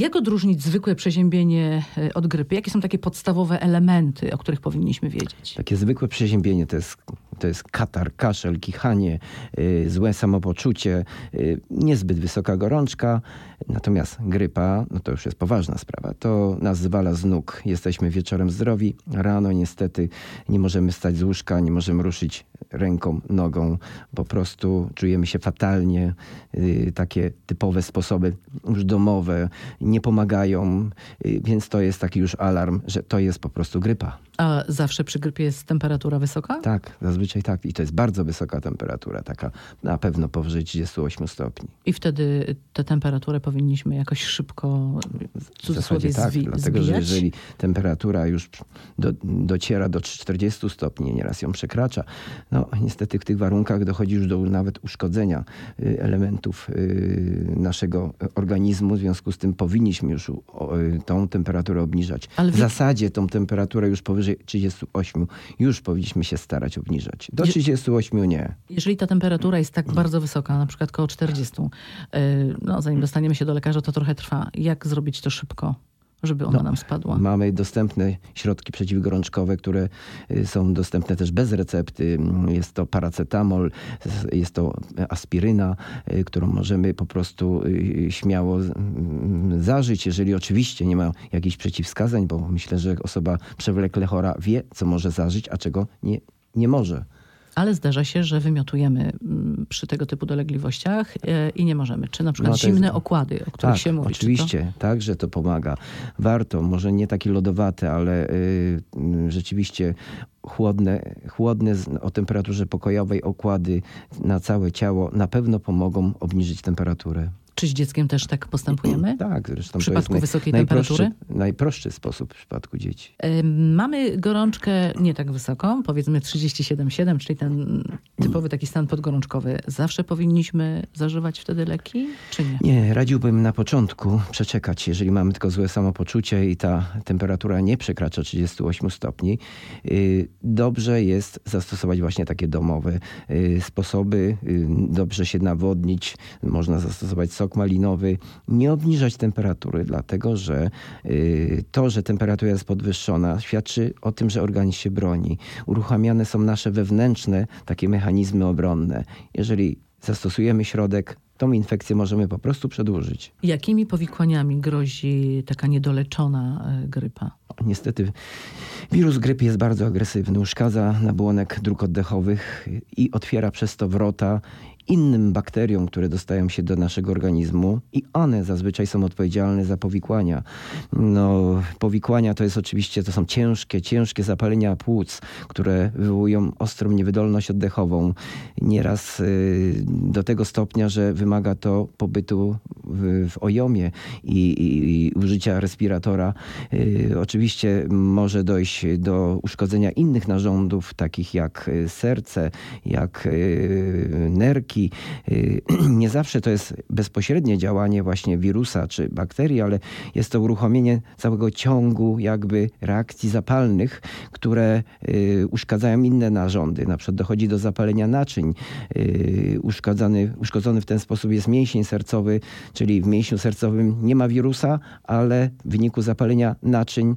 jak odróżnić zwykłe przeziębienie e, od grypy? Jakie są takie podstawowe elementy, o których powinniśmy wiedzieć? Takie zwykłe przeziębienie to jest, to jest katar, kaszel, kichanie, y, złe samopoczucie, y, niezbyt wysoka gorączka. Natomiast grypa, no to już jest poważna sprawa. To nas zwala z nóg. Jesteśmy wieczorem zdrowi, rano niestety nie możemy stać z łóżka, nie możemy ruszyć ręką, nogą. Po prostu czujemy się fatalnie. Y, takie typowe sposoby już domowe nie pomagają, więc to jest taki już alarm, że to jest po prostu grypa. A zawsze przy grypie jest temperatura wysoka? Tak, zazwyczaj tak. I to jest bardzo wysoka temperatura, taka na pewno powyżej 38 stopni. I wtedy tę temperaturę powinniśmy jakoś szybko w cudzysłowie tak, zwi- dlatego że zbijać? jeżeli temperatura już do, dociera do 40 stopni, nieraz ją przekracza, no niestety w tych warunkach dochodzi już do nawet uszkodzenia y, elementów y, naszego organizmu. W związku z tym powinniśmy już y, tą temperaturę obniżać. Ale w zasadzie tą temperaturę już powyżej 38 już powinniśmy się starać obniżać. Do Je- 38 nie. Jeżeli ta temperatura jest tak bardzo wysoka, na przykład koło 40, yy, no zanim dostaniemy się do lekarza, to trochę trwa. Jak zrobić to szybko, żeby ona nam spadła? Mamy dostępne środki przeciwgorączkowe, które y, są dostępne też bez recepty. Jest to paracetamol, jest to aspiryna, y, którą możemy po prostu y, śmiało mm, zażyć, jeżeli oczywiście nie ma jakichś przeciwwskazań, bo myślę, że osoba przewlekle chora wie, co może zażyć, a czego nie, nie może. Ale zdarza się, że wymiotujemy mm, przy tego typu dolegliwościach yy, i nie możemy. Czy na przykład No jest- zimne okłady, o których Tak, się mówi. czy to- oczywiście, tak, że to pomaga. Warto, może nie takie lodowate, ale y, y, rzeczywiście chłodne, chłodne o temperaturze pokojowej okłady na całe ciało na pewno pomogą obniżyć temperaturę. Czy z dzieckiem też tak postępujemy? Tak, zresztą W przypadku to jest wysokiej najprostszy, temperatury? najprostszy sposób w przypadku dzieci. Mamy gorączkę nie tak wysoką, powiedzmy 37,7, czyli ten typowy taki stan podgorączkowy. Zawsze powinniśmy zażywać wtedy leki, czy nie? Nie, radziłbym na początku przeczekać, jeżeli mamy tylko złe samopoczucie i ta temperatura nie przekracza 38 stopni. y, Dobrze jest zastosować właśnie takie domowe y, sposoby. y, Dobrze się nawodnić, można zastosować sok malinowy. Nie obniżać temperatury, dlatego że y, to, że temperatura jest podwyższona, świadczy o tym, że organizm się broni. Uruchamiane są nasze wewnętrzne takie mechanizmy obronne. Jeżeli zastosujemy środek, tą infekcję możemy po prostu przedłużyć. Jakimi powikłaniami grozi taka niedoleczona e, grypa? Niestety wirus grypy jest bardzo agresywny, uszkadza nabłonek dróg oddechowych i otwiera przez to wrota innym bakteriom, które dostają się do naszego organizmu i one zazwyczaj są odpowiedzialne za powikłania. No, powikłania to jest oczywiście, to są ciężkie, ciężkie zapalenia płuc, które wywołują ostrą niewydolność oddechową. Nieraz y, do tego stopnia, że wymaga to pobytu w, w ojomie i, i, i użycia respiratora. Y, oczywiście może dojść do uszkodzenia innych narządów, takich jak y, serce, jak y, nerki. Y, Nie zawsze to jest bezpośrednie działanie właśnie wirusa czy bakterii, ale jest to uruchomienie całego ciągu jakby reakcji zapalnych, które uszkadzają inne narządy. Na przykład dochodzi do zapalenia naczyń. Y, Uszkadzany, uszkodzony w ten sposób jest mięsień sercowy, czyli w mięśniu sercowym nie ma wirusa, ale w wyniku zapalenia naczyń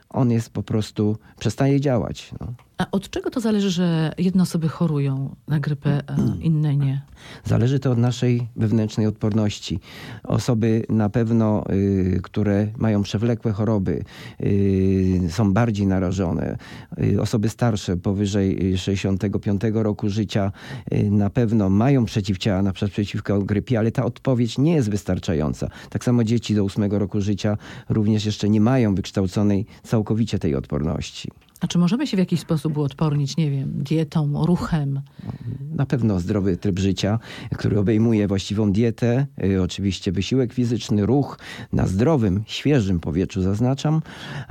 on jest po prostu, przestaje działać. No. A od czego to zależy, że jedne osoby chorują na grypę, a inne nie? Zależy to od naszej wewnętrznej odporności. Osoby na pewno, y, które mają przewlekłe choroby, y, są bardziej narażone. Y, osoby starsze, powyżej 65 roku życia, y, na pewno mają przeciwciała, na przykład przeciwko grypie, ale ta odpowiedź nie jest wystarczająca. Tak samo dzieci do 8 roku życia również jeszcze nie mają wykształconej całkowicie tej odporności. A czy możemy się w jakiś sposób uodpornić, nie wiem, dietą, ruchem? Na pewno zdrowy tryb życia, który obejmuje właściwą dietę, y, oczywiście wysiłek fizyczny, ruch na zdrowym, świeżym powietrzu, zaznaczam.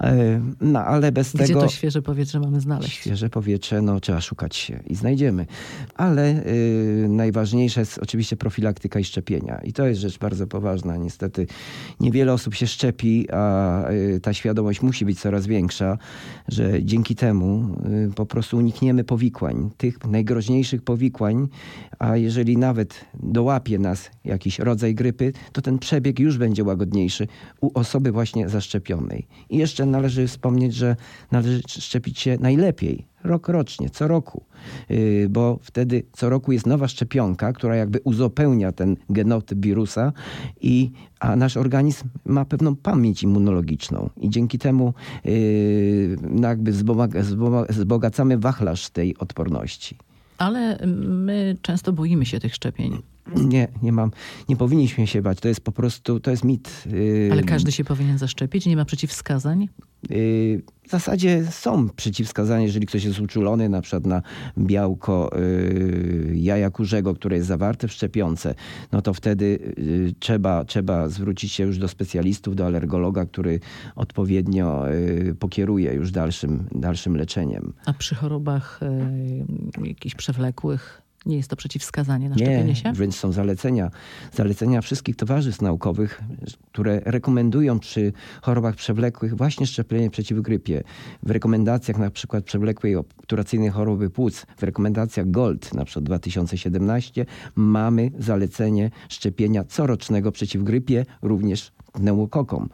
Y, No ale bez Gdzie tego. to świeże powietrze mamy znaleźć? Świeże powietrze, no trzeba szukać się i znajdziemy. Ale y, najważniejsza jest oczywiście profilaktyka i szczepienia. I to jest rzecz bardzo poważna. Niestety niewiele osób się szczepi, a y, ta świadomość musi być coraz większa, że dzięki dzięki temu y, po prostu unikniemy powikłań, tych najgroźniejszych powikłań, a jeżeli nawet dołapie nas jakiś rodzaj grypy, to ten przebieg już będzie łagodniejszy u osoby właśnie zaszczepionej. I jeszcze należy wspomnieć, że należy szczepić się najlepiej rok rocznie, co roku, Yy, bo wtedy co roku jest nowa szczepionka, która jakby uzupełnia ten genotyp wirusa, i, a nasz organizm ma pewną pamięć immunologiczną i dzięki temu yy, no jakby zboga- zboga- wzbogacamy wachlarz tej odporności. Ale my często boimy się tych szczepień. Nie, nie mam, nie powinniśmy się bać. To jest po prostu, to jest mit. Yy, Ale każdy się powinien zaszczepić? Nie ma przeciwwskazań? Yy, W zasadzie są przeciwwskazania, jeżeli ktoś jest uczulony na przykład na białko yy, jaja kurzego, które jest zawarte w szczepionce, no to wtedy yy, trzeba, trzeba zwrócić się już do specjalistów, do alergologa, który odpowiednio pokieruje już dalszym, dalszym leczeniem. A przy chorobach jakichś przewlekłych nie jest to przeciwwskazanie na Nie, szczepienie się? wręcz są zalecenia. Zalecenia wszystkich towarzystw naukowych, które rekomendują przy chorobach przewlekłych właśnie szczepienie przeciw grypie. W rekomendacjach na przykład przewlekłej obturacyjnej choroby płuc, w rekomendacjach GOLD na przykład 2017 mamy zalecenie szczepienia corocznego przeciw grypie, również pneumokokom.